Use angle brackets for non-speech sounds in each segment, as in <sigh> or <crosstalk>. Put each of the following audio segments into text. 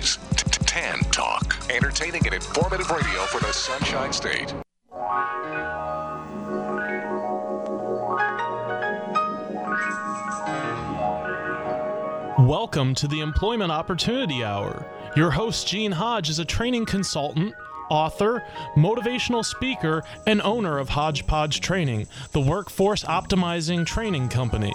Tan Talk. Entertaining and informative radio for the Sunshine State. Welcome to the Employment Opportunity Hour. Your host, Gene Hodge, is a training consultant, author, motivational speaker, and owner of Hodgepodge Training, the workforce optimizing training company.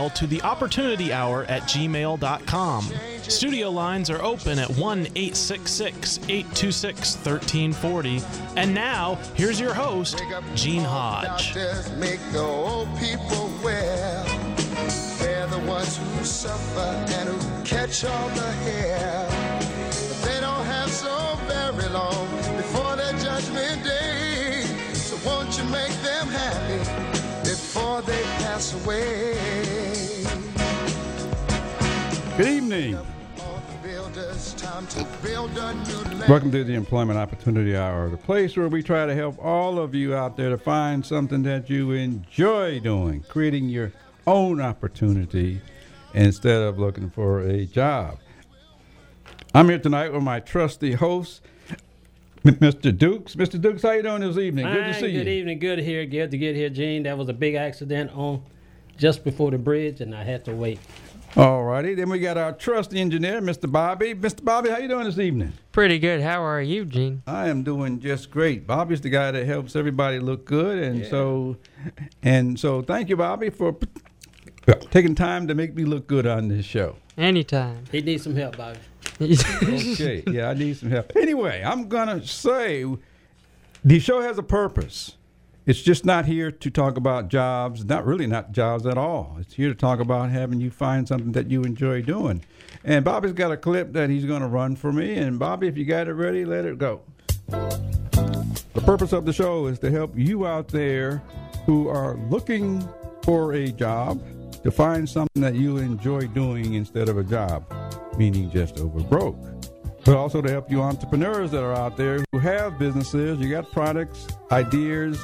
to the opportunity hour at gmail.com. Studio lines are open at 1 866 826 1340. And now, here's your host, Gene Hodge. Make the old people well. They're the ones who suffer and who catch all the hair. They don't have so very long before their judgment day. So won't you make them happy before they pass away? Good evening. Welcome to the Employment Opportunity Hour, the place where we try to help all of you out there to find something that you enjoy doing, creating your own opportunity instead of looking for a job. I'm here tonight with my trusty host, Mr. Dukes. Mr. Dukes, how you doing this evening? Good to Fine, see you. Good evening. Good to hear. Good to get here, Gene. That was a big accident on just before the bridge, and I had to wait. All righty. Then we got our trusty engineer, Mr. Bobby. Mr. Bobby, how you doing this evening? Pretty good. How are you, Gene? I am doing just great. Bobby's the guy that helps everybody look good, and so, and so, thank you, Bobby, for taking time to make me look good on this show. Anytime. He needs some help, Bobby. Okay, yeah, I need some help. Anyway, I'm gonna say the show has a purpose. It's just not here to talk about jobs, not really not jobs at all. It's here to talk about having you find something that you enjoy doing. And Bobby's got a clip that he's going to run for me. And Bobby, if you got it ready, let it go. The purpose of the show is to help you out there who are looking for a job to find something that you enjoy doing instead of a job, meaning just over broke. But also to help you entrepreneurs that are out there who have businesses, you got products, ideas,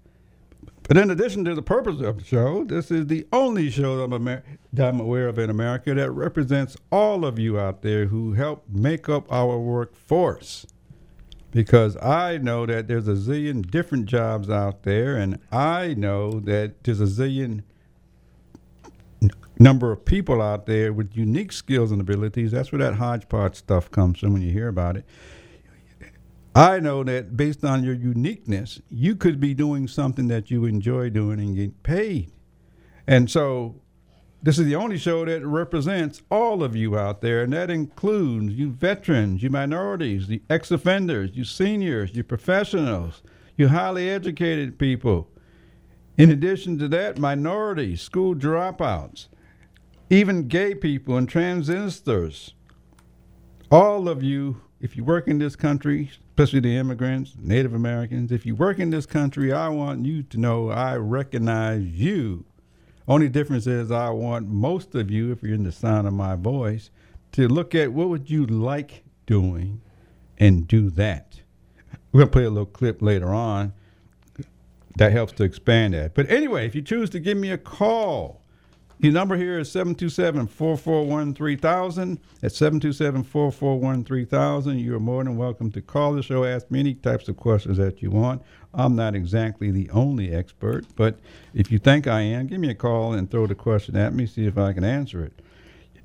But in addition to the purpose of the show, this is the only show that I'm, Amer- that I'm aware of in America that represents all of you out there who help make up our workforce. Because I know that there's a zillion different jobs out there, and I know that there's a zillion number of people out there with unique skills and abilities. That's where that hodgepodge stuff comes from when you hear about it. I know that based on your uniqueness, you could be doing something that you enjoy doing and get paid. And so this is the only show that represents all of you out there, and that includes you veterans, you minorities, the ex offenders, you seniors, you professionals, you highly educated people. In addition to that, minorities, school dropouts, even gay people and transgenders. All of you, if you work in this country, especially the immigrants, Native Americans, if you work in this country, I want you to know I recognize you. Only difference is I want most of you, if you're in the sound of my voice, to look at what would you like doing and do that. We're gonna play a little clip later on that helps to expand that. But anyway, if you choose to give me a call, your number here is 727 441 3000. At 727 441 3000, you're more than welcome to call the show, ask me any types of questions that you want. I'm not exactly the only expert, but if you think I am, give me a call and throw the question at me, see if I can answer it.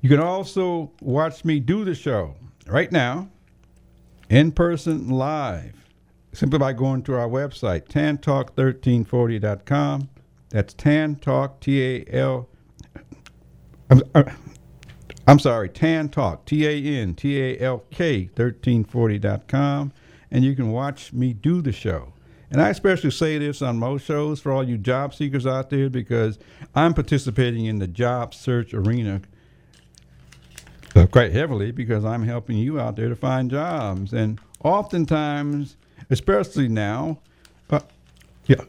You can also watch me do the show right now, in person, live, simply by going to our website, tantalk1340.com. That's tantalk, T A L. I'm, uh, I'm sorry, Tan Talk, T A N T A L K 1340.com, and you can watch me do the show. And I especially say this on most shows for all you job seekers out there because I'm participating in the job search arena uh, quite heavily because I'm helping you out there to find jobs. And oftentimes, especially now, uh, yeah,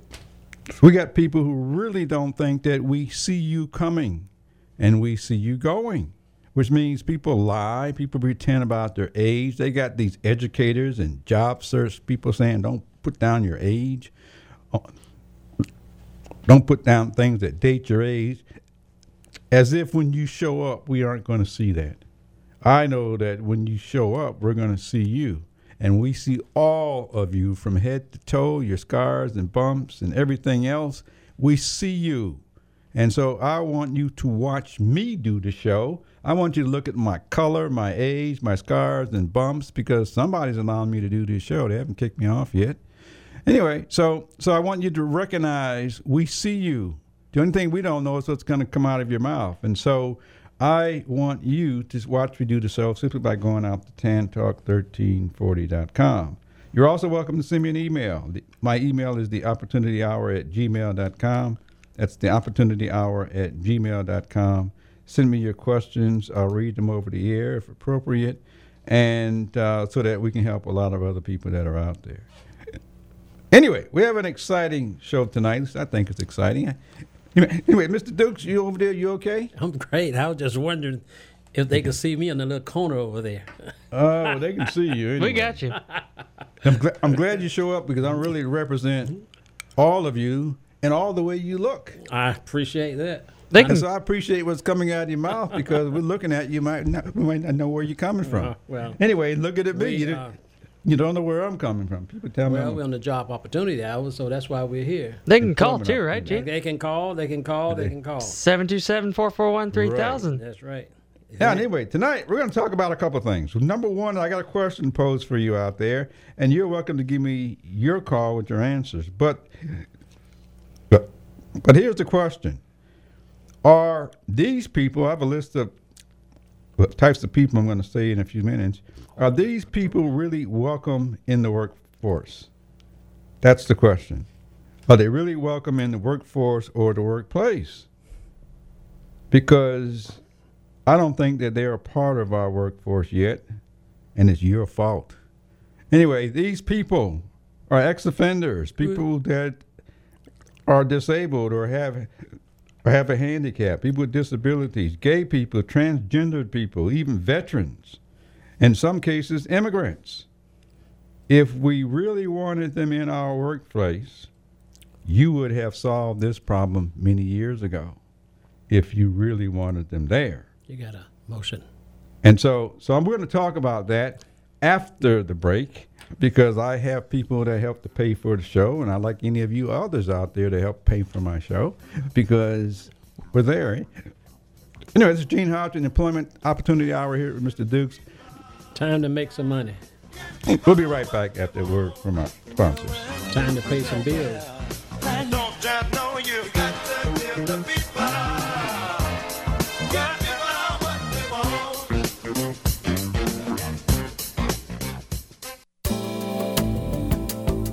we got people who really don't think that we see you coming and we see you going, which means people lie, people pretend about their age. They got these educators and job search people saying, don't put down your age. Uh, Don't put down things that date your age, as if when you show up, we aren't going to see that. I know that when you show up, we're going to see you. And we see all of you from head to toe, your scars and bumps and everything else. We see you. And so I want you to watch me do the show. I want you to look at my color, my age, my scars and bumps because somebody's allowing me to do this show. They haven't kicked me off yet. Anyway, so so I want you to recognize we see you. The only thing we don't know is what's going to come out of your mouth. And so I want you to watch me do the show simply by going out to tantalk1340.com. You're also welcome to send me an email. My email is the opportunity hour at gmail.com. That's the opportunity hour at gmail.com. Send me your questions. I'll read them over the air if appropriate, and uh, so that we can help a lot of other people that are out there. Anyway, we have an exciting show tonight. I think it's exciting. Anyway, Mr. Dukes, you over there? You okay? I'm great. I was just wondering if they could see me in the little corner over there. Oh, they can see you. Anyway. We got you. I'm, gla- I'm glad you show up because I really represent all of you and all the way you look. I appreciate that. They And can. so I appreciate what's coming out of your mouth <laughs> because we're looking at you. Might not, we might not know where you're coming from. Uh, well, anyway, look at it me. we, You, uh, don't- you don't know where I'm coming from. People tell me. Well, we're on the job opportunity hour, so that's why we're here. They can call Employment too, right, opportunity. Gene? They can call. They can call. They can call. 727 441 3000. That's right. Yeah, anyway, tonight we're going to talk about a couple of things. Number one, I got a question posed for you out there, and you're welcome to give me your call with your answers. But, but, here's the question: Are these people? I have a list of types of people I'm going to say in a few minutes. Are these people really welcome in the workforce? That's the question. Are they really welcome in the workforce or the workplace? Because I don't think that they're a part of our workforce yet, and it's your fault. Anyway, these people are ex offenders, people that are disabled or have or have a handicap, people with disabilities, gay people, transgendered people, even veterans, in some cases, immigrants. If we really wanted them in our workplace, you would have solved this problem many years ago if you really wanted them there. You got a motion. And so, so I'm going to talk about that after the break because I have people that help to pay for the show, and I'd like any of you others out there to help pay for my show because we're there. Eh? Anyway, this is Gene Hodgson, Employment Opportunity Hour here with Mr. Dukes. Time to make some money. We'll be right back after a word from our sponsors. Time to pay some bills.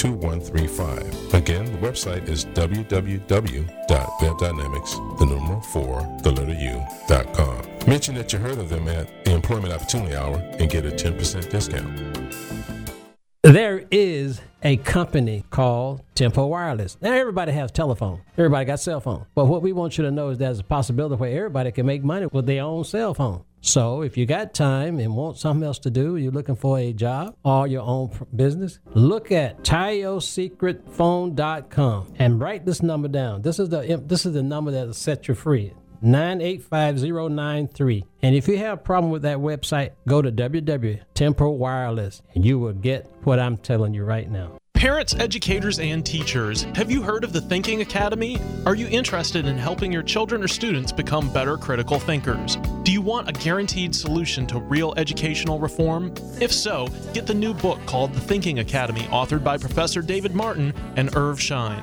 2135. Again, the website is www.webdynamics, the number 4, the letter U.com. Mention that you heard of them at the Employment Opportunity Hour and get a 10% discount. There is a company called Tempo Wireless. Now everybody has telephone. Everybody got cell phone. But what we want you to know is there's a possibility where everybody can make money with their own cell phone. So if you got time and want something else to do, you're looking for a job or your own business, look at TioSecretPhone.com and write this number down. This is the this is the number that'll set you free. 985093. And if you have a problem with that website, go to www.tempo Wireless and you will get what I'm telling you right now. Parents, educators, and teachers, have you heard of the Thinking Academy? Are you interested in helping your children or students become better critical thinkers? Do you want a guaranteed solution to real educational reform? If so, get the new book called The Thinking Academy, authored by Professor David Martin and Irv Schein.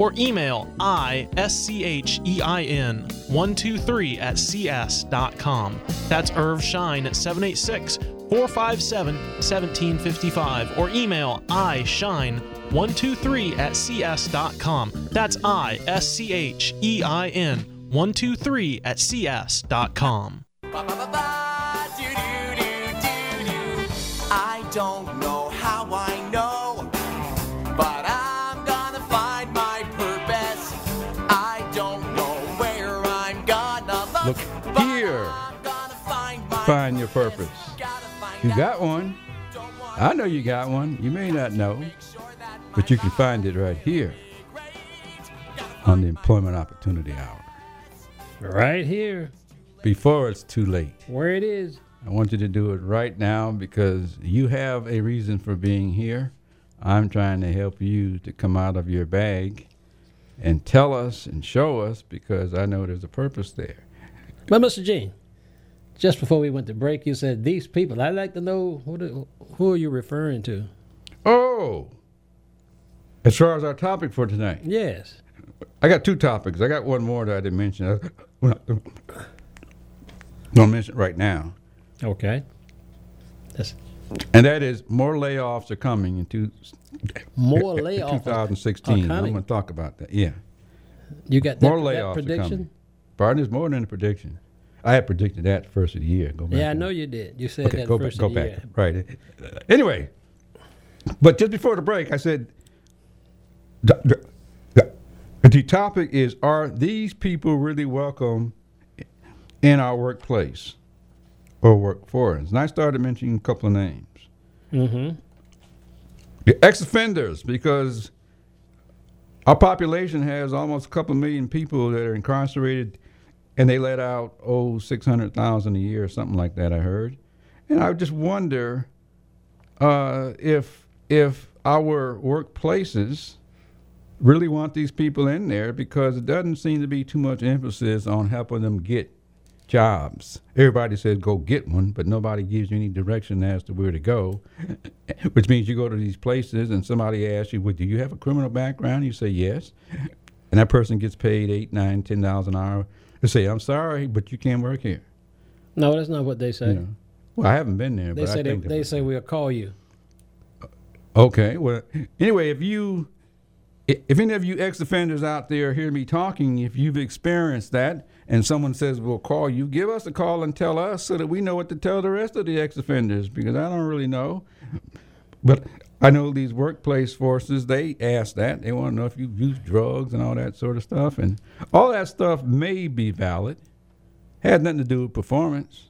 or email I-S-C-H-E-I-N 123 at cs.com. That's Irv Schein at 786 457 1755 or email I-Schein 123 at cs.com. That's I-S-C-H-E-I-N 123 at cs.com. I find your purpose. You got one. I know you got one. You may not know, sure that my but you can find it right here on the Employment Opportunity Hour Right here, before it's too late. where it is. I want you to do it right now because you have a reason for being here. I'm trying to help you to come out of your bag and tell us and show us because I know there's a purpose there. But Mr. Gene, just before we went to break, you said these people. I'd like to know who who are you referring to? Oh, as far as our topic for tonight, Yes. I got two topics. I got one more that I didn't mention. I'm going to mention it right now. Okay. That's And that is more layoffs are coming in two, more layoffs. 2016. are I'm going to talk about that. Yeah. You got that, More that layoffs are prediction? coming. Pardon, there's more than a prediction. I had predicted that first of the year. Go back Yeah, I know you did. You said Okay, that go back. first Go the back. year. Right. Anyway, but just before the break, I said the, the, the, topic is: Are these people really welcome in our workplace or work for us? And I started mentioning a couple of names. Mm-hmm. The ex-offenders, because our population has almost a couple million people that are incarcerated, and they let out oh six hundred thousand a year or something like that. I heard, and I just wonder uh, if if our workplaces really want these people in there because it doesn't seem to be too much emphasis on helping them get jobs. Everybody says go get one, but nobody gives you any direction as to where to go. <laughs> Which means you go to these places and somebody asks you, "Well, do you have a criminal background?" You say yes, and that person gets paid eight, nine, ten dollars an hour. They say, "I'm sorry, but you can't work here." No, that's not what they say. You know? Well, I haven't been there, They but I say they, they say we'll call you. Okay. Well, anyway, if you if any of you ex-offenders out there hear me talking, if you've experienced that, and someone says we'll call you, give us a call and tell us so that we know what to tell the rest of the ex-offenders because I don't really know. But I know these workplace forces, they ask that. They want to know if you use drugs and all that sort of stuff. And all that stuff may be valid. Has nothing to do with performance.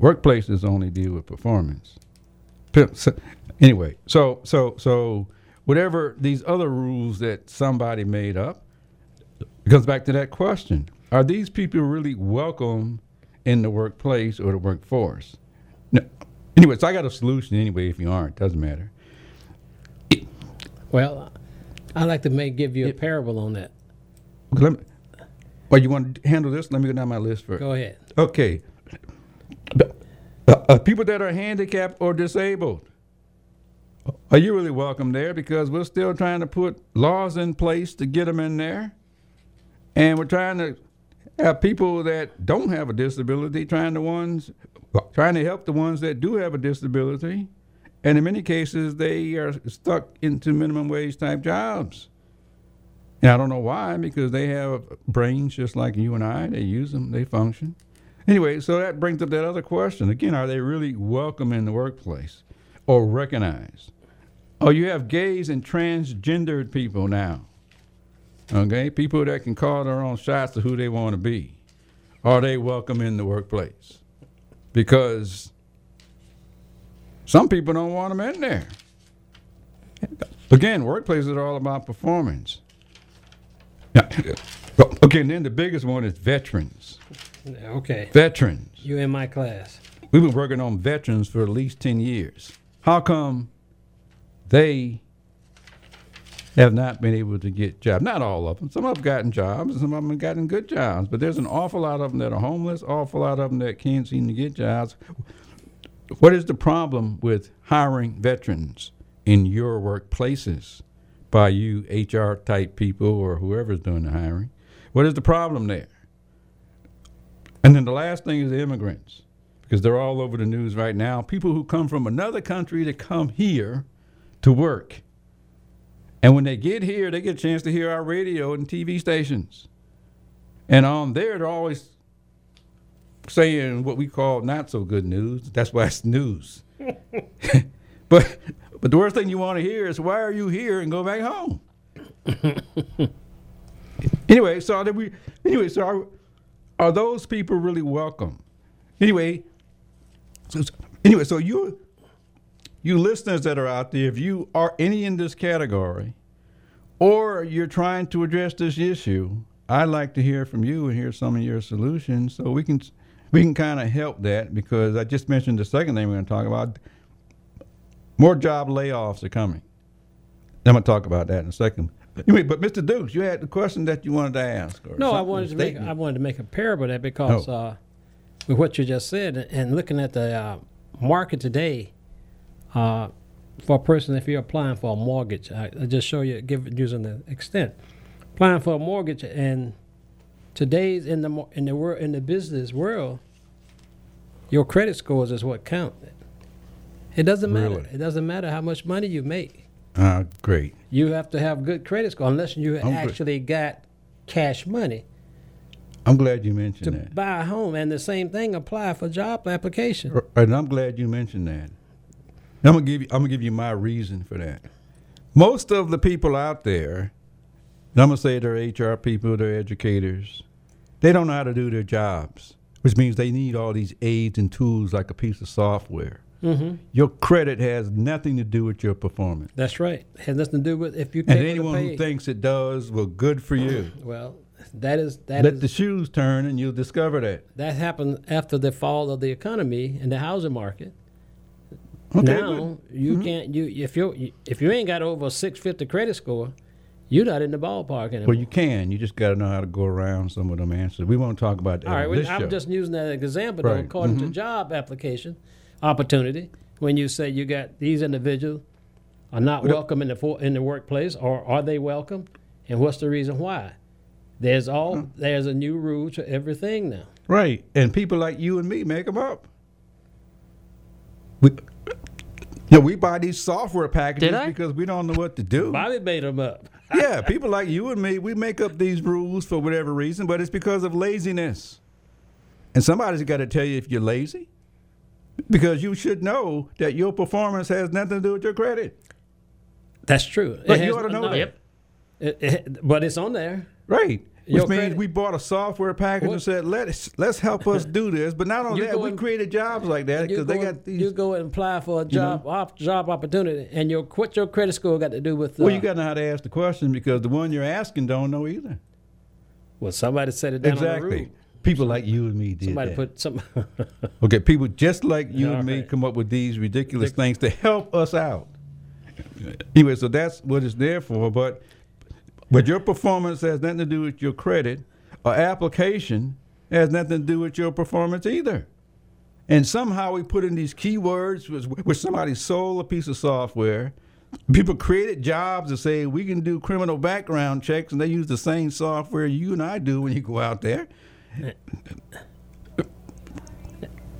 Workplaces only deal with performance. So- Anyway, so so so whatever these other rules that somebody made up, it comes back to that question. Are these people really welcome in the workplace or the workforce? No. Anyway, so I got a solution anyway if you aren't, doesn't matter. Well, I'd like to make give you a parable on that. Let me, well, you want to handle this? Let me go down my list first. Go ahead. Okay. Uh, uh, people that are handicapped or disabled, are you really welcome there? Because we're still trying to put laws in place to get them in there. And we're trying to have people that don't have a disability, trying the ones, trying to help the ones that do have a disability. And in many cases, they are stuck into minimum wage type jobs. And I don't know why, because they have brains just like you and I. They use them, they function. Anyway, so that brings up that other question. Again, are they really welcome in the workplace or recognized? Oh, you have gays and transgendered people now. Okay, people that can call their own shots of who they want to be. Are they welcome in the workplace? Because some people don't want them in there. Again, workplaces are all about performance. Yeah. Okay, and then the biggest one is veterans. Okay. Veterans. You in my class. We've been working on veterans for at least 10 years. How come they have not been able to get jobs? Not all of them. Some them gotten jobs, and some of them have gotten good jobs. But there's an awful lot of them that are homeless, awful lot of them that can't seem to get jobs. What is the problem with hiring veterans in your workplaces by you HR type people or whoever's doing the hiring? What is the problem there? And then the last thing is the immigrants, because they're all over the news right now. People who come from another country to come here to work. And when they get here, they get a chance to hear our radio and TV stations. And on there, they're always saying what we call not so good news. That's why it's news. <laughs> but but the worst thing you want to hear is why are you here and go back home. <laughs> anyway, so that we anyway, so are, are those people really welcome? Anyway, so, anyway, so you you listeners that are out there, if you are any in this category, or you're trying to address this issue, I'd like to hear from you and hear some of your solutions so we can we can kind of help that because I just mentioned the second thing we're going to talk about. More job layoffs are coming. I'm going to talk about that in a second. But Mr. Dukes, you had the question that you wanted to ask. No, I wanted to make. I wanted to make a parable of that because Oh. uh, with what you just said and looking at the uh, market today, uh, for a person if you're applying for a mortgage, I, I just show you give using the extent applying for a mortgage and today's in the in the world in the business world, your credit scores is what count. It doesn't matter. Really? It doesn't matter how much money you make. Ah, great. You have to have good credit score unless you I'm actually got cash money I'm glad you mentioned to that. buy a home, and the same thing apply for job application. R- And I'm glad you mentioned that. I'm gonna give you. I'm gonna give you my reason for that. Most of the people out there, I'm gonna say they're HR people, they're educators. They don't know how to do their jobs, which means they need all these aids and tools like a piece of software. Mm-hmm. Your credit has nothing to do with your performance. That's right. Has nothing to do with if you And anyone who thinks it does, well, good for you. <clears throat> well, that is that Let is- the shoes turn, and you'll discover that. that happened after the fall of the economy and the housing market. Okay, now. Mm-hmm. you can't you if you if you ain't got over a six fifty credit score, you're not in the ballpark anymore. Well, you can. You just got to know how to go around some of them answers. We won't talk about that. All right, well, I'm show. just using that example. Though, Right. Mm-hmm. according to job application opportunity, when you say you got these individuals are not welcome in the for, in the workplace, or are they welcome, and what's the reason why? There's all there's a new rule to everything now. Right. And people like you and me make them up. We, you know, we buy these software packages because we don't know what to do. Bobby made them up. Yeah, people like you and me, we make up these rules for whatever reason, but it's because of laziness. And somebody's got to tell you if you're lazy, because you should know that your performance has nothing to do with your credit. That's true. But It you has- ought to know no, that. Yep. it- it- but it's on there. Right. Which means credit- we bought a software package What- and said, let's let's help us do this. But not only that, go we created jobs like that because they got these. you go and apply for a job op, job opportunity, and your what your credit score got to do with? Uh, well, you got to know how to ask the question because the one you're asking don't know either. well, somebody set it down exactly. People like you and me did Somebody that. put some. <laughs> Okay, people just like you Yeah, and me come up with these ridiculous things to help us out. Anyway, so that's what it's there for. But but your performance has nothing to do with your credit. Or application has nothing to do with your performance either. And somehow we put in these keywords, which, which somebody sold a piece of software. People created jobs to say we can do criminal background checks, and they use the same software you and I do when you go out there.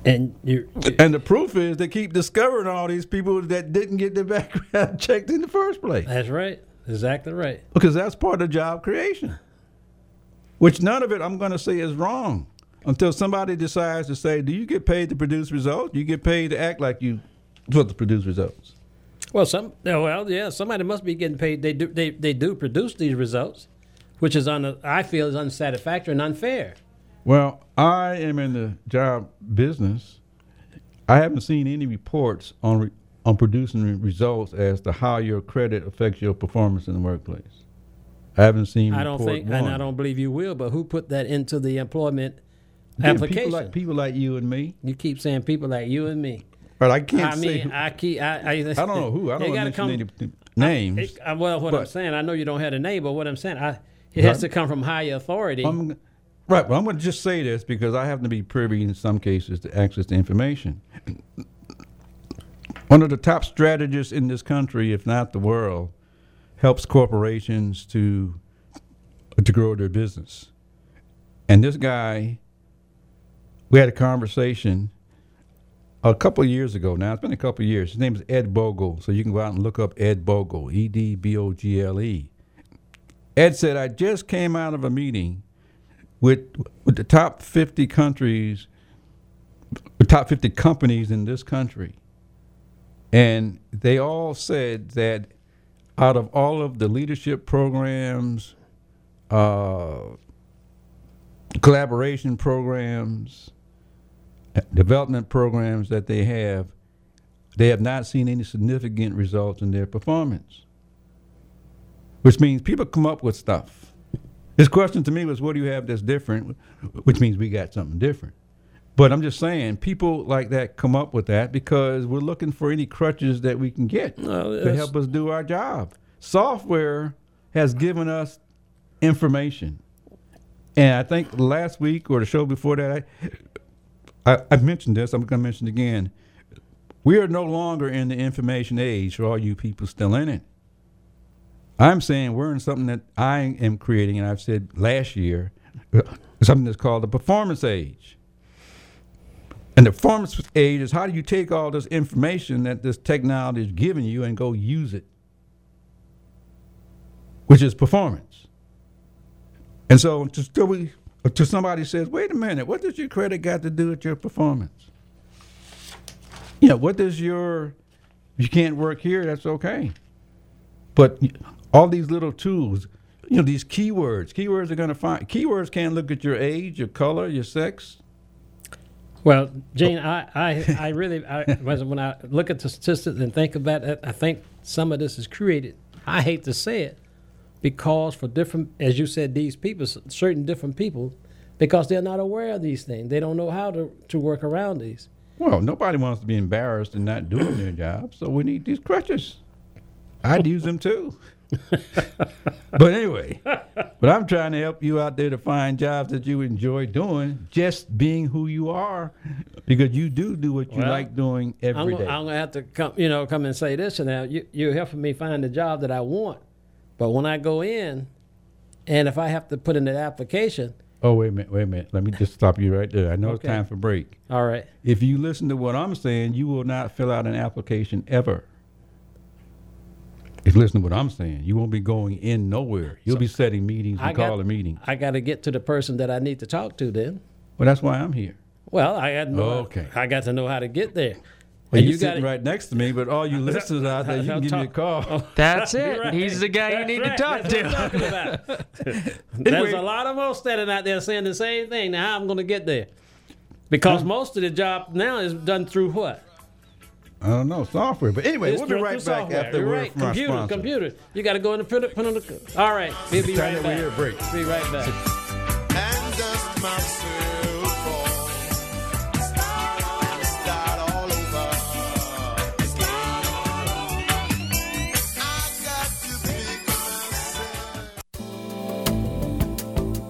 and you, And the proof is they keep discovering all these people that didn't get their <laughs> background checked in the first place. that's right, exactly right. Because that's part of job creation. Which none of it I'm going to say is wrong until somebody decides to say, Do you get paid to produce results? You get paid to act like you supposed to produce results. Well, some well, yeah, somebody must be getting paid. They do they, they do produce these results, which is un, I feel is unsatisfactory and unfair. Well, I am in the job business. I haven't seen any reports on re- on producing results as to how your credit affects your performance in the workplace. I haven't seen. I don't think, and I don't believe you will. But who put that into the employment application? People like people like you and me. you keep saying people like you and me. But I can't I mean, who- I keep. I, I, I don't know who. I don't gotta come- any names. It- uh, well, what I'm saying, I know you don't have a name, but what I'm saying, I, it has to come from higher authority. I'm, right, well, I'm going to just say this because I happen to be privy in some cases to access to information. One of the top strategists in this country, if not the world, helps corporations to to grow their business. And this guy, we had a conversation a couple years ago. Now it's been a couple years. His name is Ed Bogle, so you can go out and look up Ed Bogle, E D B O G L E. Ed said, I just came out of a meeting with, with the top 50 countries, the top 50 companies in this country. And they all said that out of all of the leadership programs, uh, collaboration programs, development programs that they have, they have not seen any significant results in their performance which means people come up with stuff. His question to me was, "What do you have that's different?" Which means we got something different. But I'm just saying, people like that come up with that because we're looking for any crutches that we can get No, to help us do our job. Software has given us information, and I think last week or the show before that, I, I, I mentioned this. I'm going to mention it again. We are no longer in the information age for all you people still in it. I'm saying we're in something that I am creating, and I've said last year, <laughs> something that's called the performance age. And the performance age is how do you take all this information that this technology is giving you and go use it, which is performance. And so, to, to, we, to somebody says, wait a minute, what does your credit got to do with your performance? Yeah, what does your, you can't work here, that's okay. But all these little tools, you know, these keywords, keywords are going to find, keywords can't look at your age, your color, your sex. Well, Gene, oh. I, I, <laughs> I really, I, when I look at the statistics and think about it, I think some of this is created. I hate to say it, because for different, as you said, these people, certain different people, because they're not aware of these things, they don't know how to, to work around these. Well, nobody wants to be embarrassed and not doing their job, so we need these crutches. I'd use them too. <laughs> <laughs> but anyway, but I'm trying to help you out there to find jobs that you enjoy doing, just being who you are, because you do do what you Well, like doing I'm, gonna- day. I'm gonna have to come, you know, come and say this and now. You, you're helping me find the job that I want, but when I go in, and if I have to put in an application, oh, wait a minute, wait a minute. Let me just stop you right there. I know Okay. it's time for break. all right, If you listen to what I'm saying, you will not fill out an application ever. If listen to what I'm saying, you won't be going in nowhere. You'll be setting meetings and got- calling meetings. I got to get to the person that I need to talk to then. Well, that's why I'm here. Well, I got to know. Okay. I got to know how to get there. Well, And you're you got sitting right next to me, but all you <laughs> listeners out there, you can give me a call. <laughs> <laughs> That's it. right. He's the guy you need to talk right. That's what I'm to. talking about. Anyway. There's a lot of more standing out there saying the same thing. Now, how I'm going to get there? Because most of the job now is done through what? I don't know software, but anyway, It's we'll be right back software. after You're we're right. from our sponsor. computer. You got to go in and put it, put on the. All right, we'll be right that we hear a back. break. Be right back.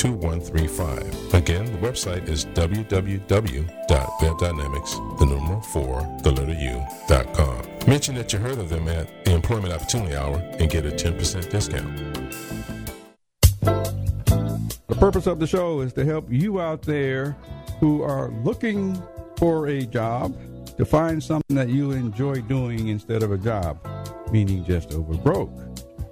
2135. Again, the website is www.webdynamics, the number 4, the letter U.com. Mention that you heard of them at the Employment Opportunity Hour and get a 10% discount. The purpose of the show is to help you out there who are looking for a job to find something that you enjoy doing instead of a job, meaning just over broke.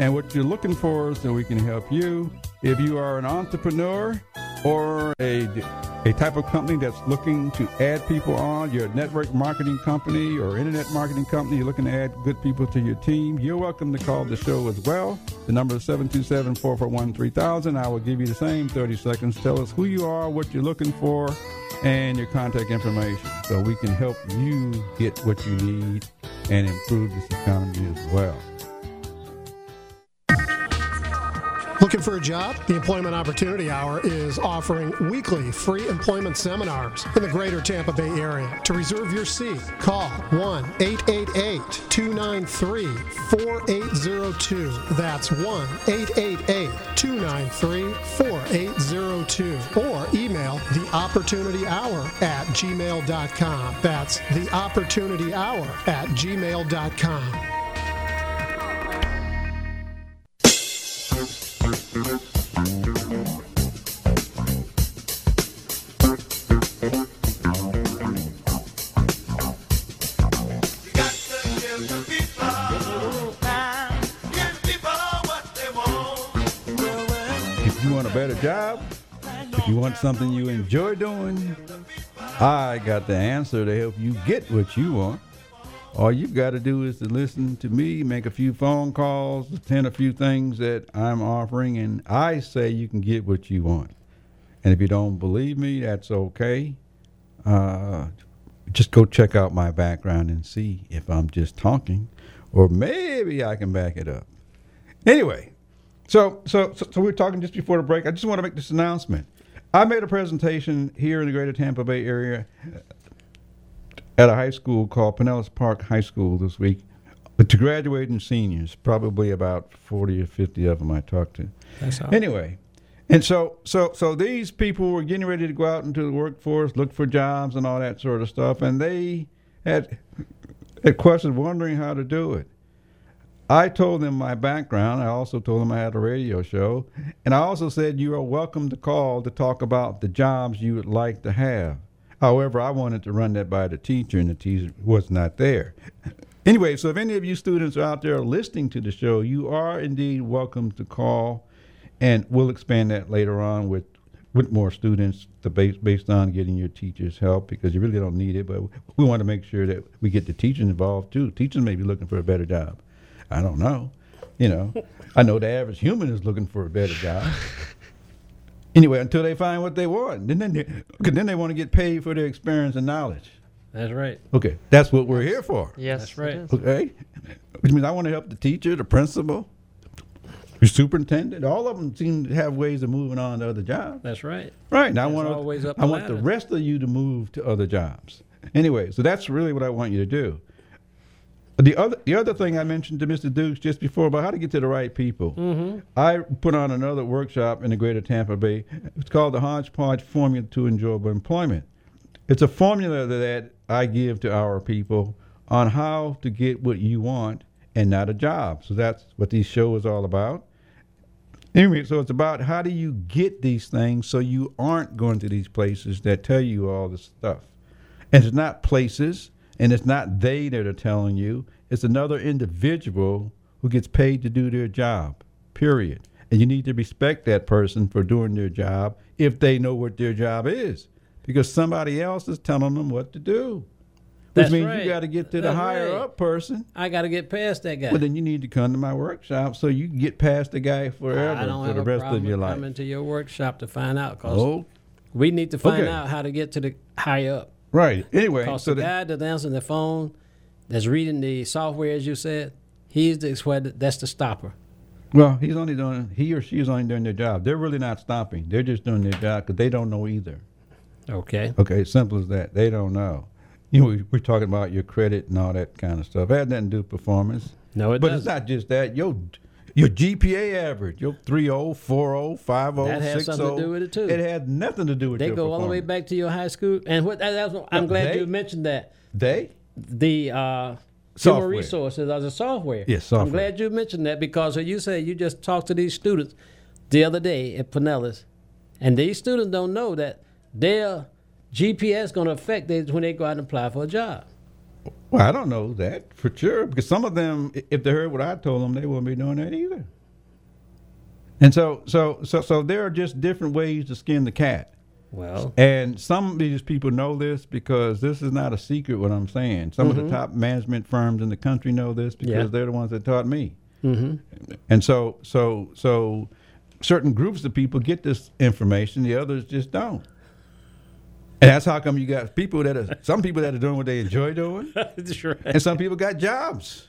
and what you're looking for so we can help you. If you are an entrepreneur or a, a type of company that's looking to add people on, you're a network marketing company or internet marketing company, you're looking to add good people to your team, you're welcome to call the show as well. The number is 727 441 3000. I will give you the same 30 seconds. Tell us who you are, what you're looking for, and your contact information so we can help you get what you need and improve this economy as well. Looking for a job? The Employment Opportunity Hour is offering weekly free employment seminars in the greater Tampa Bay area. To reserve your seat, call 1 888 293 4802. That's 1 888 293 4802. Or email the Opportunity Hour at gmail.com. That's the Opportunity Hour at gmail.com. job, if you want something you enjoy doing, I got the answer to help you get what you want. All you've got to do is to listen to me, make a few phone calls, attend a few things that I'm offering, and I say you can get what you want. And if you don't believe me, that's okay. Uh, just go check out my background and see if I'm just talking, or maybe I can back it up. Anyway, so, so, so, so we were talking just before the break. I just want to make this announcement. I made a presentation here in the greater Tampa Bay area at a high school called Pinellas Park High School this week to graduating seniors, probably about 40 or 50 of them I talked to. That's. Anyway, and so so so these people were getting ready to go out into the workforce, look for jobs and all that sort of stuff, and they had had questions wondering how to do it. I told them my background. I also told them I had a radio show, and I also said you are welcome to call to talk about the jobs you would like to have. However, I wanted to run that by the teacher, and the teacher was not there. <laughs> Anyway, so if any of you students are out there listening to the show, you are indeed welcome to call, and we'll expand that later on with with more students to base, based on getting your teachers help because you really don't need it, but we want to make sure that we get the teachers involved too. Teachers may be looking for a better job. I don't know. You know, <laughs> I know the average human is looking for a better job. Anyway, until they find what they want, then then they, 'cause then they want to get paid for their experience and knowledge. That's right. Okay, that's what we're here for. Yes, That's right. Okay, which means I want to help the teacher, the principal, the superintendent. All of them seem to have ways of moving on to other jobs. That's right. Right. And I want always up I the want the rest of you to move to other jobs. Anyway, so that's really what I want you to do. The other the other thing I mentioned to Mr. Dukes just before about how to get to the right people. Mm-hmm. I put on another workshop in the Greater Tampa Bay. It's called the Hodgepodge Formula to Enjoyable Employment. It's a formula that I give to our people on how to get what you want and not a job. So that's what this show is all about. Anyway, so it's about how do you get these things so you aren't going to these places that tell you all this stuff. And it's not places, and it's not they that are telling you. It's another individual who gets paid to do their job, period. And you need to respect that person for doing their job if they know what their job is, because somebody else is telling them what to do. Which That's means right. you got to get to the That's higher right. up person. I got to get past that guy. Well, then you need to come to my workshop so you can get past the guy forever I don't for have the a rest problem of your life. coming to your workshop to find out because Oh, we need to find Okay. out how to get to the high up. Right. Anyway, Because so the the, guy that's answering the phone, that's reading the software, as you said, he's the sweat. That's the stopper. well, he's only doing he or she is only doing their job. They're really not stopping. They're just doing their job because they don't know either. Okay. Okay, simple as that. They don't know. You know, we, we're talking about your credit and all that kind of stuff. It has nothing to do with performance. No, it but doesn't. it's not just that. Your your GPA average, your 3.0, 4.0, 5.0, That has 6.0. something to do with it, too. It had nothing to do with They go all the way back to your high school, and what? that- That's, what- I'm glad they- you mentioned that. They? The uh, human resources as a software. Yes, software. I'm glad you mentioned that because you say you just talked to these students the other day at Pinellas, and these students don't know that their GPS going to affect them when they go out and apply for a job. Well, I don't know that for sure because some of them, if they heard what I told them, they wouldn't be doing that either. And so, so, so, so there are just different ways to skin the cat. Well, And some of these people know this because this is not a secret. What I'm saying, some of the top management firms in the country know this because Yeah. they're the ones that taught me. Mm-hmm. And so, so, so, certain groups of people get this information, the others just don't. And that's how come you got people that are some people that are doing what they enjoy doing, <laughs> that's right. and some people got jobs.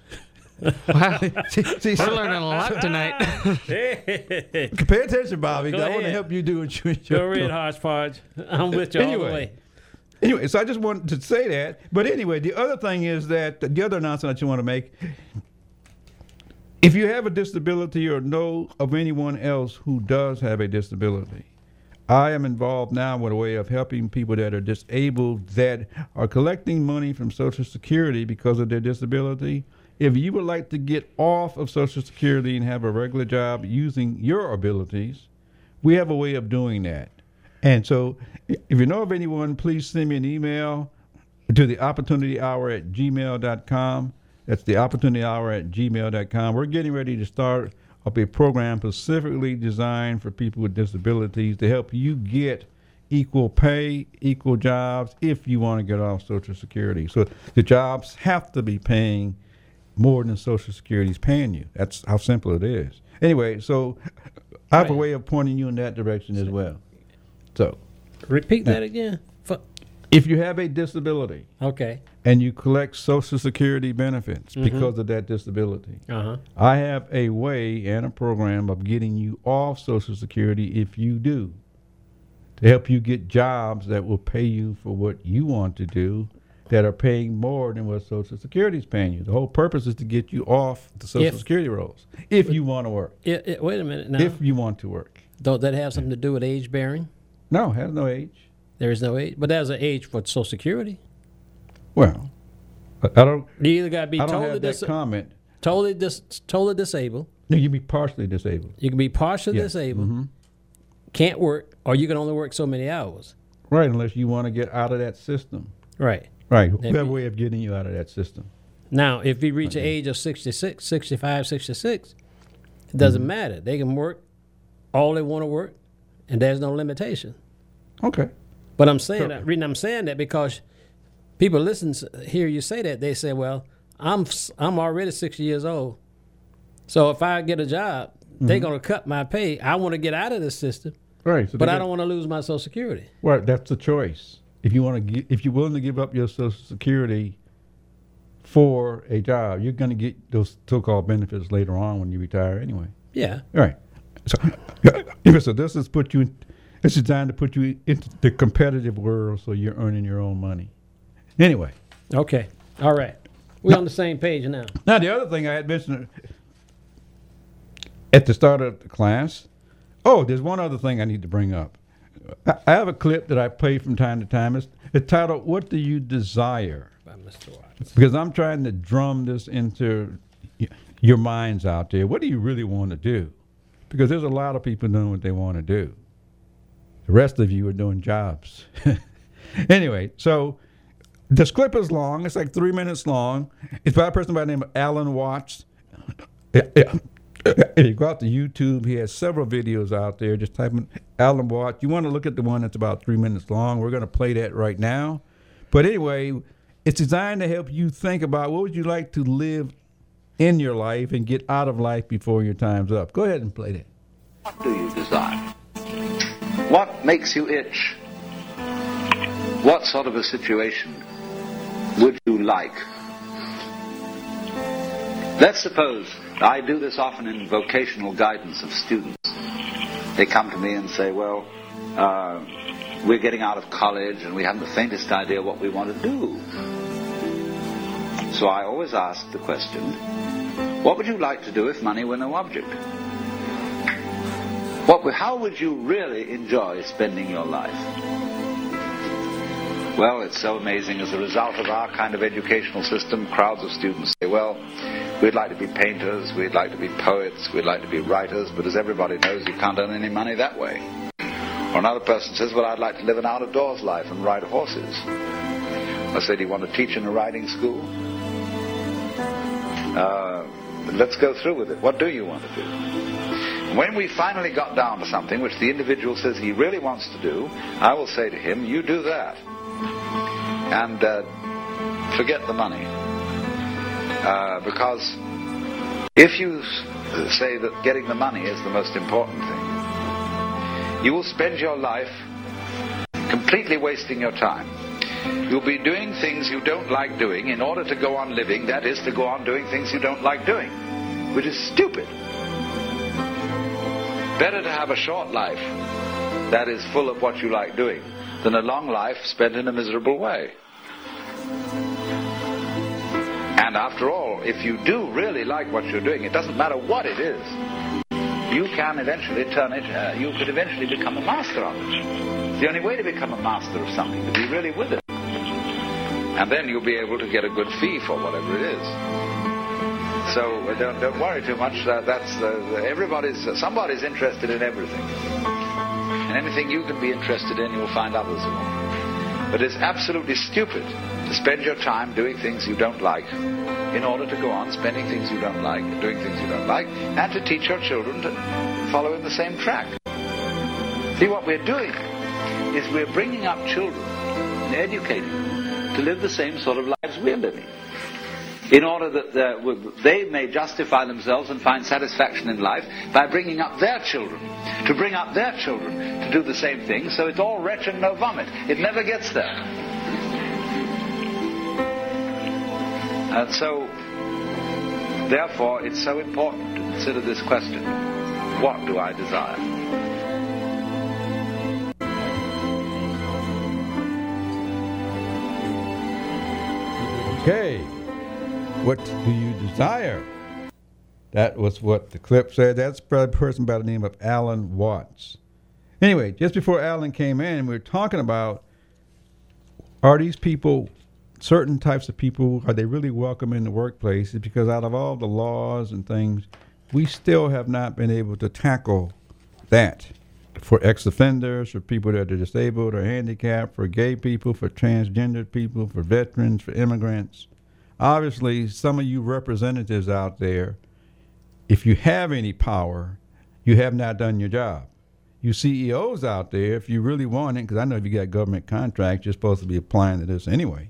Wow. <laughs> See, see, We're learning a lot tonight. <laughs> hey. pay attention, Bobby. Go I want to help you do what you enjoy. Go read hodgepodge. I'm with you all the Anyway. way. Anyway, so I just wanted to say that. But anyway, the other thing is that the other announcement that you want to make if you have a disability or know of anyone else who does have a disability, I am involved now with a way of helping people that are disabled that are collecting money from Social Security because of their disability. If you would like to get off of Social Security and have a regular job using your abilities, we have a way of doing that. And so, if you know of anyone, please send me an email to the opportunity hour at gmail.com. That's the opportunity hour at gmail.com. We're getting ready to start up a program specifically designed for people with disabilities to help you get equal pay, equal jobs if you want to get off Social Security. So the jobs have to be paying more than Social Security is paying you. That's how simple it is. Anyway, so I have a way of pointing you in that direction as well. So Repeat that again. If you have a disability Okay. And you collect Social Security benefits because of that disability, Uh huh. I have a way and a program of getting you off Social Security if you do, to help you get jobs that will pay you for what you want to do, that are paying more than what Social Security is paying you. The whole purpose is to get you off the Social If- Security rolls if you want to work. It, it, wait a minute now. If you want to work. Don't that have something to do with age bearing? No, has no age. There is no age, but there's an age for Social Security. Well, I I don't. You either got to be I don't totally have that dis- comment. totally dis- totally disabled. No, you can be partially disabled. You can be partially Yes. Mm-hmm. disabled, can't work, or you can only work so many hours. Right, unless you want to get out of that system. Right. Right. We If have a way of getting you out of that system. Now, if you reach the age of 66, 65, 66, it doesn't matter. They can work all they want to work, and there's no limitation. Okay. But I'm saying Sure. that, reason I'm saying that because people listen, hear you say that, they say, well, I'm, I'm already 60 years old. So if I get a job, they're Mm-hmm. going to cut my pay. I want to get out of this system, Right. So but I don't want to lose my Social Security. Right. That's the choice. if you want to, if you're willing to give up your Social Security for a job, you're going to get those so-called benefits later on when you retire anyway. Yeah. Right. So, so this is put you. In, it's designed to put you into the competitive world, so you're earning your own money. Anyway, Okay. All right. We're on the same page now. now the other thing I had mentioned uh, at the start of the class. Oh, there's one other thing I need to bring up. I I have a clip that I play from time to time. It's, it's titled "What Do You Desire." By Mr. Watts. because I'm trying to drum this into your minds out there. What do you really want to do? Because there's a lot of people doing what they want to do. The rest of you are doing jobs. <laughs> anyway, so this clip is long. It's like three minutes long. It's by a person by the name of Alan Watts. If you go out to YouTube, he has several videos out there. Just type in Alan Watts. You want to look at the one that's about three minutes long. We're going to play that right now. But anyway, it's designed to help you think about what would you like to live in your life and get out of life before your time's up. Go ahead and play that. What do you desire? What makes you itch? What sort of a situation would you like? Let's suppose I do this often in vocational guidance of students. They come to me and say, Well, uh, we're getting out of college and we haven't the faintest idea what we want to do. So I always ask the question, What would you like to do if money were no object? What, how would you really enjoy spending your life? Well, it's so amazing. As a result of our kind of educational system, crowds of students say, well, we'd like to be painters, we'd like to be poets, we'd like to be writers, but as everybody knows, you can't earn any money that way. Or another person says, well, I'd like to live an out of doors life and ride horses. I say, do you want to teach in a riding school? Uh, let's go through with it. What do you want to do? When we finally got down to something which the individual says he really wants to do, I will say to him, you do that. And uh, forget the money. Uh, because if you say that getting the money is the most important thing, you will spend your life completely wasting your time. You'll be doing things you don't like doing in order to go on living, that is, to go on doing things you don't like doing, which is stupid. Better to have a short life that is full of what you like doing than a long life spent in a miserable way. And after all, if you do really like what you're doing, it doesn't matter what it is, you can eventually turn it, uh, you could eventually become a master of it. It's the only way to become a master of something, to be really with it. And then you'll be able to get a good fee for whatever it is. So uh, don't, don't worry too much. Uh, that's uh, everybody's. Uh, somebody's interested in everything, and anything you can be interested in, you'll find others are. But it's absolutely stupid to spend your time doing things you don't like, in order to go on spending things you don't like, doing things you don't like, and to teach your children to follow in the same track. See what we're doing is we're bringing up children and educating them to live the same sort of lives we're living in order that w- they may justify themselves and find satisfaction in life by bringing up their children, to bring up their children to do the same thing, so it's all wretch and no vomit. It never gets there. And so, therefore, it's so important to consider this question what do I desire? Okay. What do you desire? That was what the clip said. That's a person by the name of Alan Watts. Anyway, just before Alan came in, we were talking about are these people certain types of people are they really welcome in the workplace? Because out of all the laws and things, we still have not been able to tackle that for ex-offenders, for people that are disabled or handicapped, for gay people, for transgender people, for veterans, for immigrants. Obviously, some of you representatives out there, if you have any power, you have not done your job. You CEOs out there, if you really want it, because I know if you got government contracts, you're supposed to be applying to this anyway.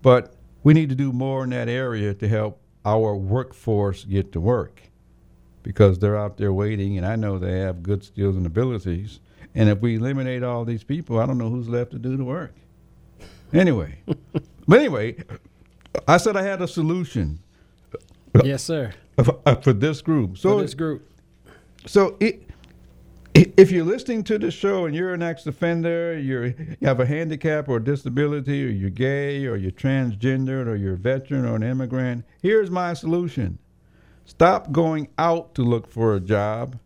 But we need to do more in that area to help our workforce get to work because they're out there waiting, and I know they have good skills and abilities. And if we eliminate all these people, I don't know who's left to do the work. Anyway, <laughs> but anyway, I said I had a solution Yes, sir. for, uh, for this group. So For this group. So it, if you're listening to the show and you're an ex-offender, you're, you have a handicap or disability, or you're gay, or you're transgendered, or you're a veteran or an immigrant, here's my solution: stop going out to look for a job.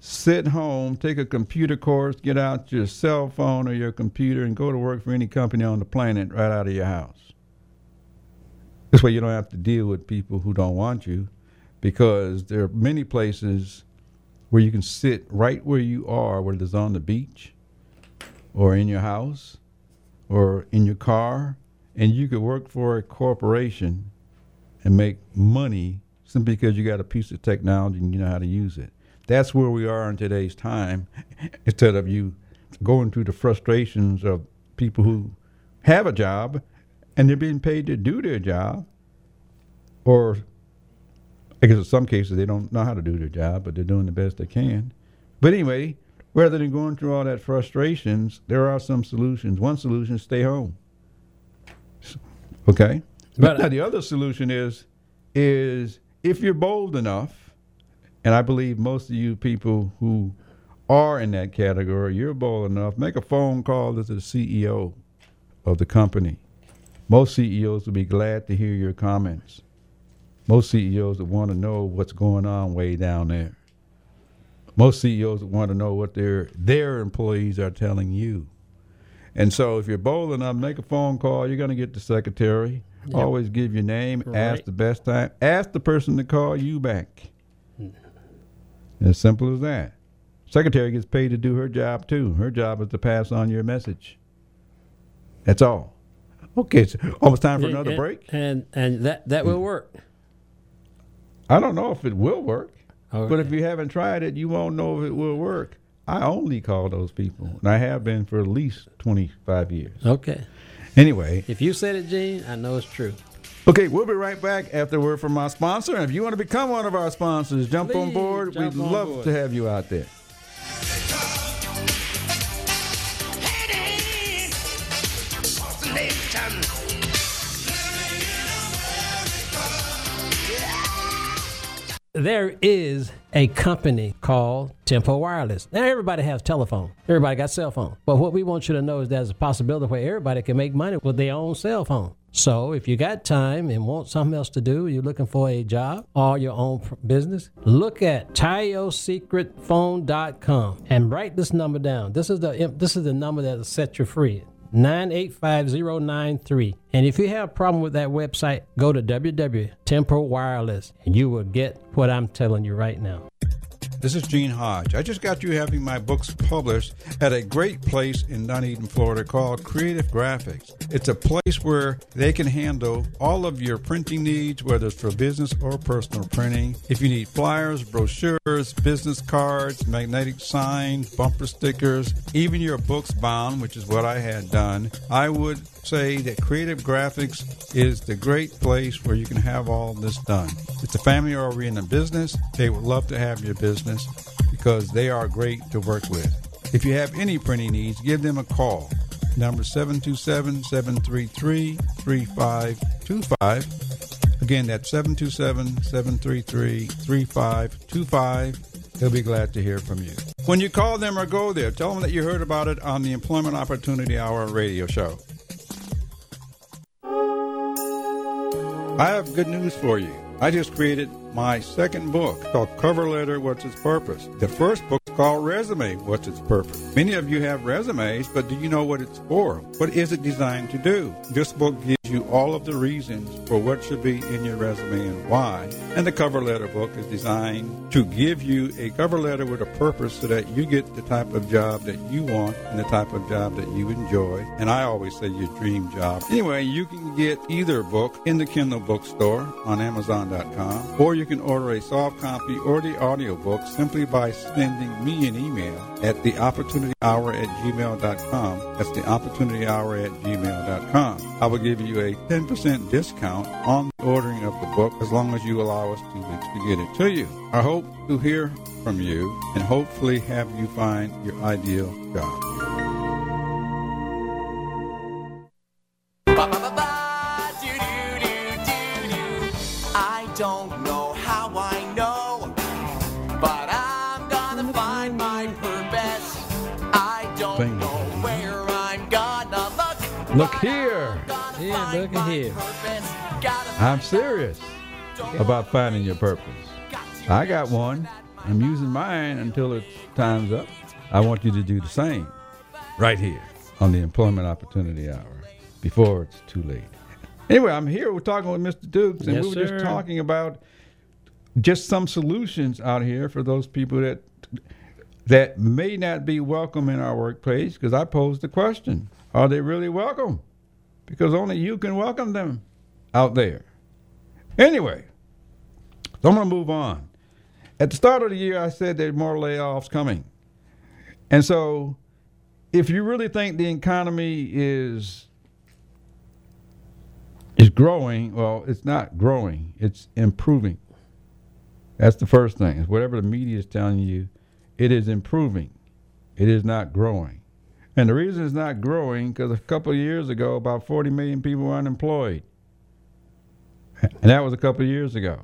Sit home, take a computer course, get out your cell phone or your computer, and go to work for any company on the planet right out of your house. This way, you don't have to deal with people who don't want you, because there are many places where you can sit right where you are, whether it's on the beach or in your house or in your car, and you could work for a corporation and make money simply because you got a piece of technology and you know how to use it. That's where we are in today's time. <laughs> Instead of you going through the frustrations of people who have a job and they're being paid to do their job, or I guess in some cases they don't know how to do their job, but they're doing the best they can. But anyway, rather than going through all that frustrations, there are some solutions. One solution is stay home. Okay? But- now the other solution is is if you're bold enough, and I believe most of you people who are in that category, you're bold enough, make a phone call to the CEO of the company. Most CEOs will be glad to hear your comments. Most CEOs want to know what's going on way down there. Most CEOs want to know what their their employees are telling you. And so if you're bold enough, make a phone call, you're going to get the secretary. Always give your name, ask the best time, ask the person to call you back. As simple as that. Secretary gets paid to do her job too. Her job is to pass on your message. That's all. Okay, oh, it's almost time for another and- break. And and that that will work. I don't know if it will work, but if you haven't tried it, you won't know if it will work. I only call those people, and I have been for at least 25 years. Okay. Anyway, If you said it, Gene, I know it's true. okay, we'll be right back after a word from our sponsor. And if you want to become one of our sponsors, jump on board. jump We'd on love board. to have you out there. There is a company called Tempo Wireless. Now everybody has telephone. Everybody got cell phone. But what we want you to know is there's a possibility where everybody can make money with their own cell phone. So if you got time and want something else to do, you're looking for a job or your own business, look at TioSecretPhone.com and write this number down. This is the this is the number that'll set you free. 985093. And if you have a problem with that website, go to www.tempo Wireless and you will get what I'm telling you right now. This is Gene Hodge. I just got you having my books published at a great place in Dunedin, Florida called Creative Graphics. It's a place where they can handle all of your printing needs, whether it's for business or personal printing. If you need flyers, brochures, business cards, magnetic signs, bumper stickers, even your books bound, which is what I had done, I would say that Creative Graphics is the great place where you can have all this done. It's a family oriented business. They would love to have your business because they are great to work with. If you have any printing needs, give them a call. Number 727 733 3525. Again, that's 727 733 3525. They'll be glad to hear from you. When you call them or go there, tell them that you heard about it on the Employment Opportunity Hour radio show. I have good news for you. I just created my second book called Cover Letter What's Its Purpose. The first book is called Resume What's Its Purpose. Many of you have resumes, but do you know what it's for? What is it designed to do? This book gives you all of the reasons for what should be in your resume and why. And the cover letter book is designed to give you a cover letter with a purpose so that you get the type of job that you want and the type of job that you enjoy. And I always say your dream job. Anyway, you can get either book in the Kindle bookstore on Amazon.com, or you can order a soft copy or the audiobook simply by sending me an email at the opportunity hour at gmail.com. That's the opportunity hour at gmail.com. I will give you a 10% discount on the ordering of the book as long as you allow us two weeks to get it to you. I hope to hear from you and hopefully have you find your ideal job. Look. Look here. Yeah, look my here. I'm serious about finding your purpose. I got one. I'm using mine until it's time's up. I want you to do the same right here on the Employment Opportunity Hour before it's too late. Anyway, I'm here. We're talking with Mr. Dukes, and Yes, we were sir. just talking about just some solutions out here for those people that that may not be welcome in our workplace. Because I posed the question: Are they really welcome? Because only you can welcome them out there. Anyway, so I'm going to move on. At the start of the year, I said there are more layoffs coming. And so, if you really think the economy is is growing, well, it's not growing; it's improving. That's the first thing. Whatever the media is telling you, it is improving. It is not growing. And the reason it's not growing because a couple of years ago, about 40 million people were unemployed. And that was a couple of years ago.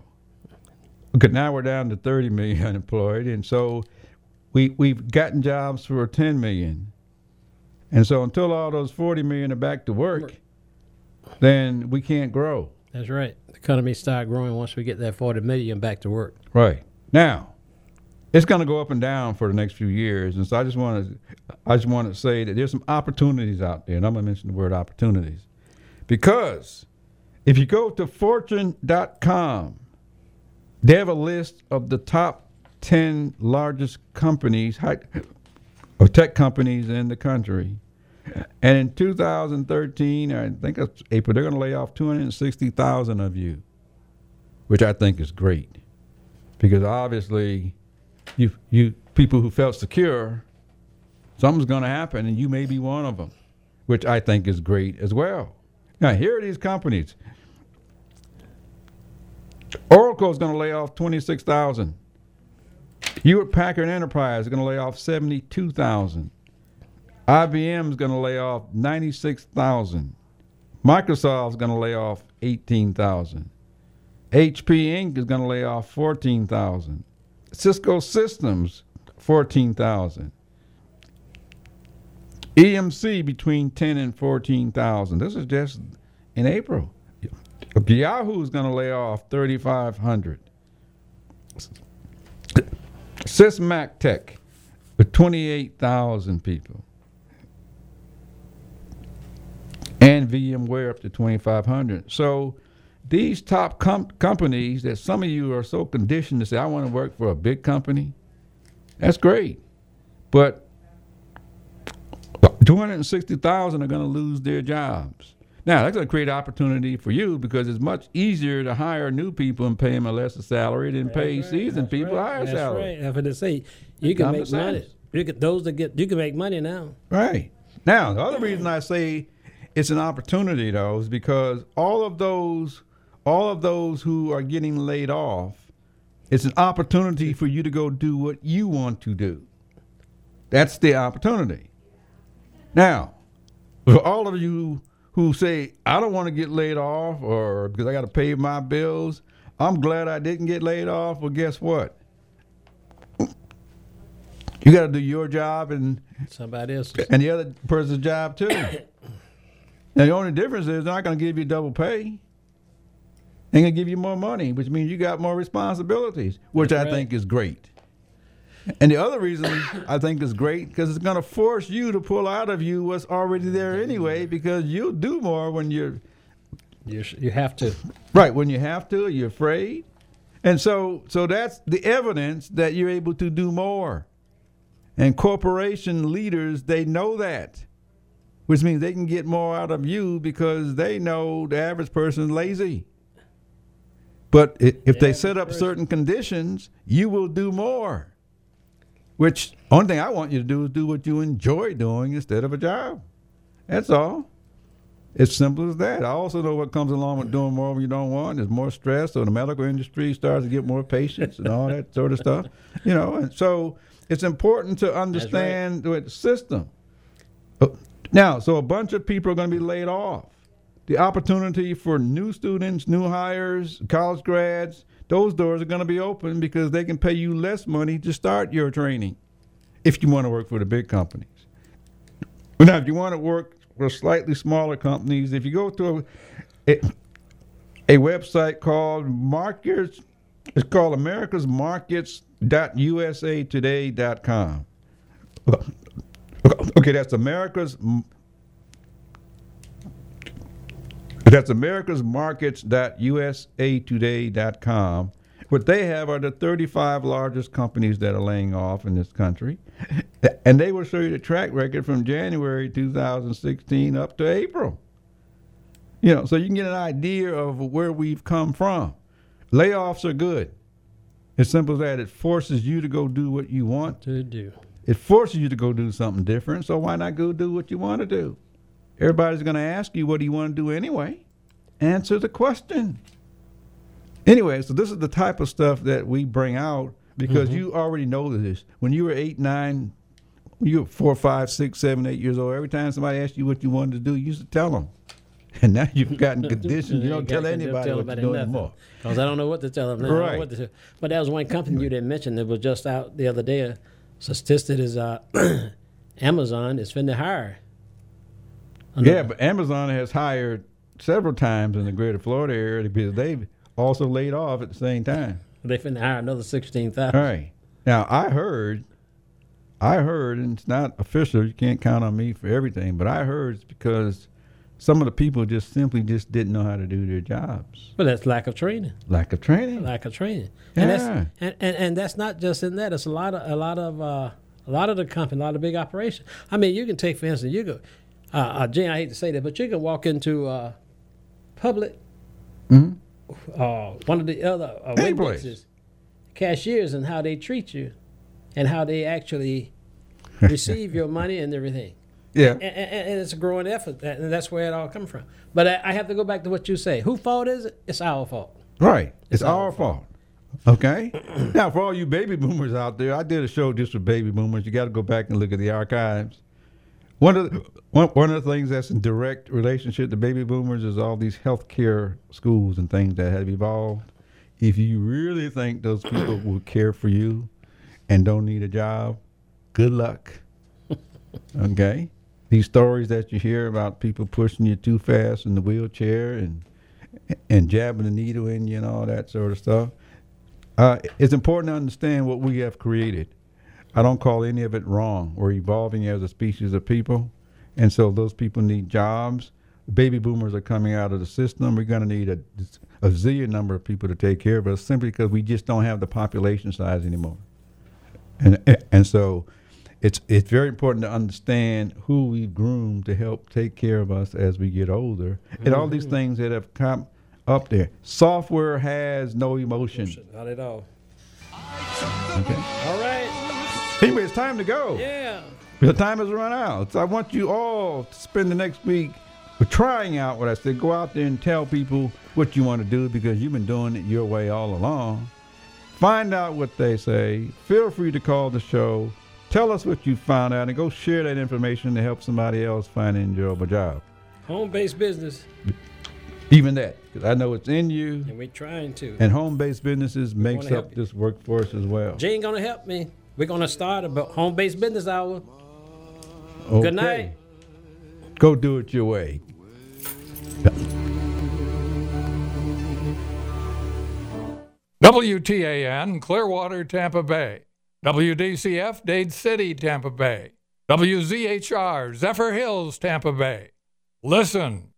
Okay, now we're down to 30 million <laughs> unemployed, and so we we've gotten jobs for 10 million. And so until all those 40 million are back to work, then we can't grow. That's right. The economy start growing once we get that 40 million back to work. Right. Now, it's going to go up and down for the next few years, and so I just want to I just want to say that there's some opportunities out there, and I'm going to mention the word opportunities. Because if you go to fortune.com, they have a list of the top 10 largest companies, high, or tech companies in the country. And in 2013, I think it's April, they're going to lay off 260,000 of you, which I think is great. Because obviously, you, you people who felt secure, something's going to happen, and you may be one of them, which I think is great as well. Now, here are these companies. Oracle is going to lay off 26,000. Hewlett Packard Enterprise is going to lay off 72,000. IBM is going to lay off 96,000. Microsoft is going to lay off 18,000. HP Inc. is going to lay off 14,000. Cisco Systems, 14,000. EMC between 10 and 14,000. This is just in April. Yahoo is going to lay off 3,500. Sysmac Tech with 28,000 people. And VMware up to 2,500. So these top com- companies that some of you are so conditioned to say, I want to work for a big company, that's great. But 260,000 are going to lose their jobs. Now, that's going to create opportunity for you because it's much easier to hire new people and pay them a lesser salary than pay seasoned people a higher That's salary. right. After they say you can make money. You can, those that get you can make money now. Right. Now, the other reason I say it's an opportunity though is because all of those all of those who are getting laid off, it's an opportunity for you to go do what you want to do. That's the opportunity. Now, for all of you who say, I don't want to get laid off or because I got to pay my bills, I'm glad I didn't get laid off. Well, guess what? You got to do your job and Somebody else. and the other person's job too. <coughs> now the only difference is they're not going to give you double pay. They're going to give you more money, which means you got more responsibilities, which That's I right. think is great. And the other reason <coughs> I think is great because it's going to force you to pull out of you what's already there anyway, because you'll do more when you're You sh- you have to. right when you have to. You're afraid, and so so that's the evidence that you're able to do more. And corporation leaders they know that, which means they can get more out of you because they know the average person's lazy. But if they set up certain conditions, you will do more. Which only thing I want you to do is do what you enjoy doing instead of a job. That's all. It's simple as that. I also know what comes along with doing more when you don't want. There's more stress, so the medical industry starts to get more patients and all that sort of stuff. You know, and so it's important to understand the system. Uh, Now, so a bunch of people are going to be laid off. The opportunity for new students, new hires, college grads, those doors are going to be open because they can pay you less money to start your training if you want to work for the big companies. Now, if you want to work for slightly smaller companies, if you go to a, a, a website called Markets, it's called America's Markets.usatoday.com. Okay, that's America's That's America's Markets.usatoday.com. What they have are the 35 largest companies that are laying off in this country. And they will show you the track record from January 2016 up to April. You know, so you can get an idea of where we've come from. Layoffs are good. It's simple as that. It forces you to go do what you want to do. It forces you to go do something different. So why not go do what you want to do? Everybody's going to ask you, what do you want to do anyway? Answer the question. Anyway, so this is the type of stuff that we bring out because Mm-hmm. you already know this. When you were eight, nine, you were four, five, six, seven, eight years old, every time somebody asked you what you wanted to do, you used to tell them. <laughs> And now you've gotten <laughs> conditioned. You don't tell anybody what you're doing anymore. Because I don't know what to tell them. Now. I don't know Right. what to tell. But that was one company you didn't mention that was just out the other day. A statistic is uh, <clears throat> Amazon is finna hire. Yeah, but Amazon has hired several times in the greater Florida area because they've also laid off at the same time. They finna hire another sixteen thousand. All right. Now I heard, I heard, and it's not official. You can't count on me for everything, but I heard it's because some of the people just simply just didn't know how to do their jobs. But that's lack of training. Lack of training. Lack of training. And Yeah. that's and, and, and that's not just in that. It's a lot of a lot of uh, a lot of the company, a lot of big operations. I mean, you can take for instance, you go, uh, uh, Jen. I hate to say that, but you can walk into uh, public, uh, one of the other uh, Any Wegmans place. is cashiers and how they treat you, and how they actually <laughs> receive your money and everything. Yeah. And, and, and it's a growing effort, and that's where it all comes from. But I, I have to go back to what you say. Who fault is it? It's our fault. Right. It's, our fault. Okay. now, for all you baby boomers out there, I did a show just for baby boomers. You got to go back and look at the archives. One of the, one, one of the things that's in direct relationship to baby boomers is all these healthcare schools and things that have evolved. If you really think those people will care for you and don't need a job, good luck. <laughs> Okay. These stories that you hear about people pushing you too fast in the wheelchair and and jabbing the needle in you and all that sort of stuff. Uh, it's important to understand what we have created. I don't call any of it wrong. We're evolving as a species of people, and so those people need jobs. Baby boomers are coming out of the system. We're going to need a, a zillion number of people to take care of us simply because we just don't have the population size anymore. And and so it's it's very important to understand who we've groomed to help take care of us as we get older, and all these mm-hmm. things that have come up there. Software has no emotion. Not at all. Okay. All right. Anyway, it's time to go. Yeah. The time has run out. So I want you all to spend the next week trying out what I said. Go out there and tell people what you want to do because you've been doing it your way all along. Find out what they say. Feel free to call the show. Tell us what you found out and go share that information to help somebody else find an enjoyable job. Home based business, Even that, because I know it's in you, and we're trying to. and home-based businesses makes up this workforce as well. Jane gonna help me. We're gonna start a home based business hour. Okay. Good night. Go do it your way. WTAN, Clearwater, Tampa Bay. WDCF, Dade City, Tampa Bay. WZHR, Zephyrhills, Tampa Bay. Listen,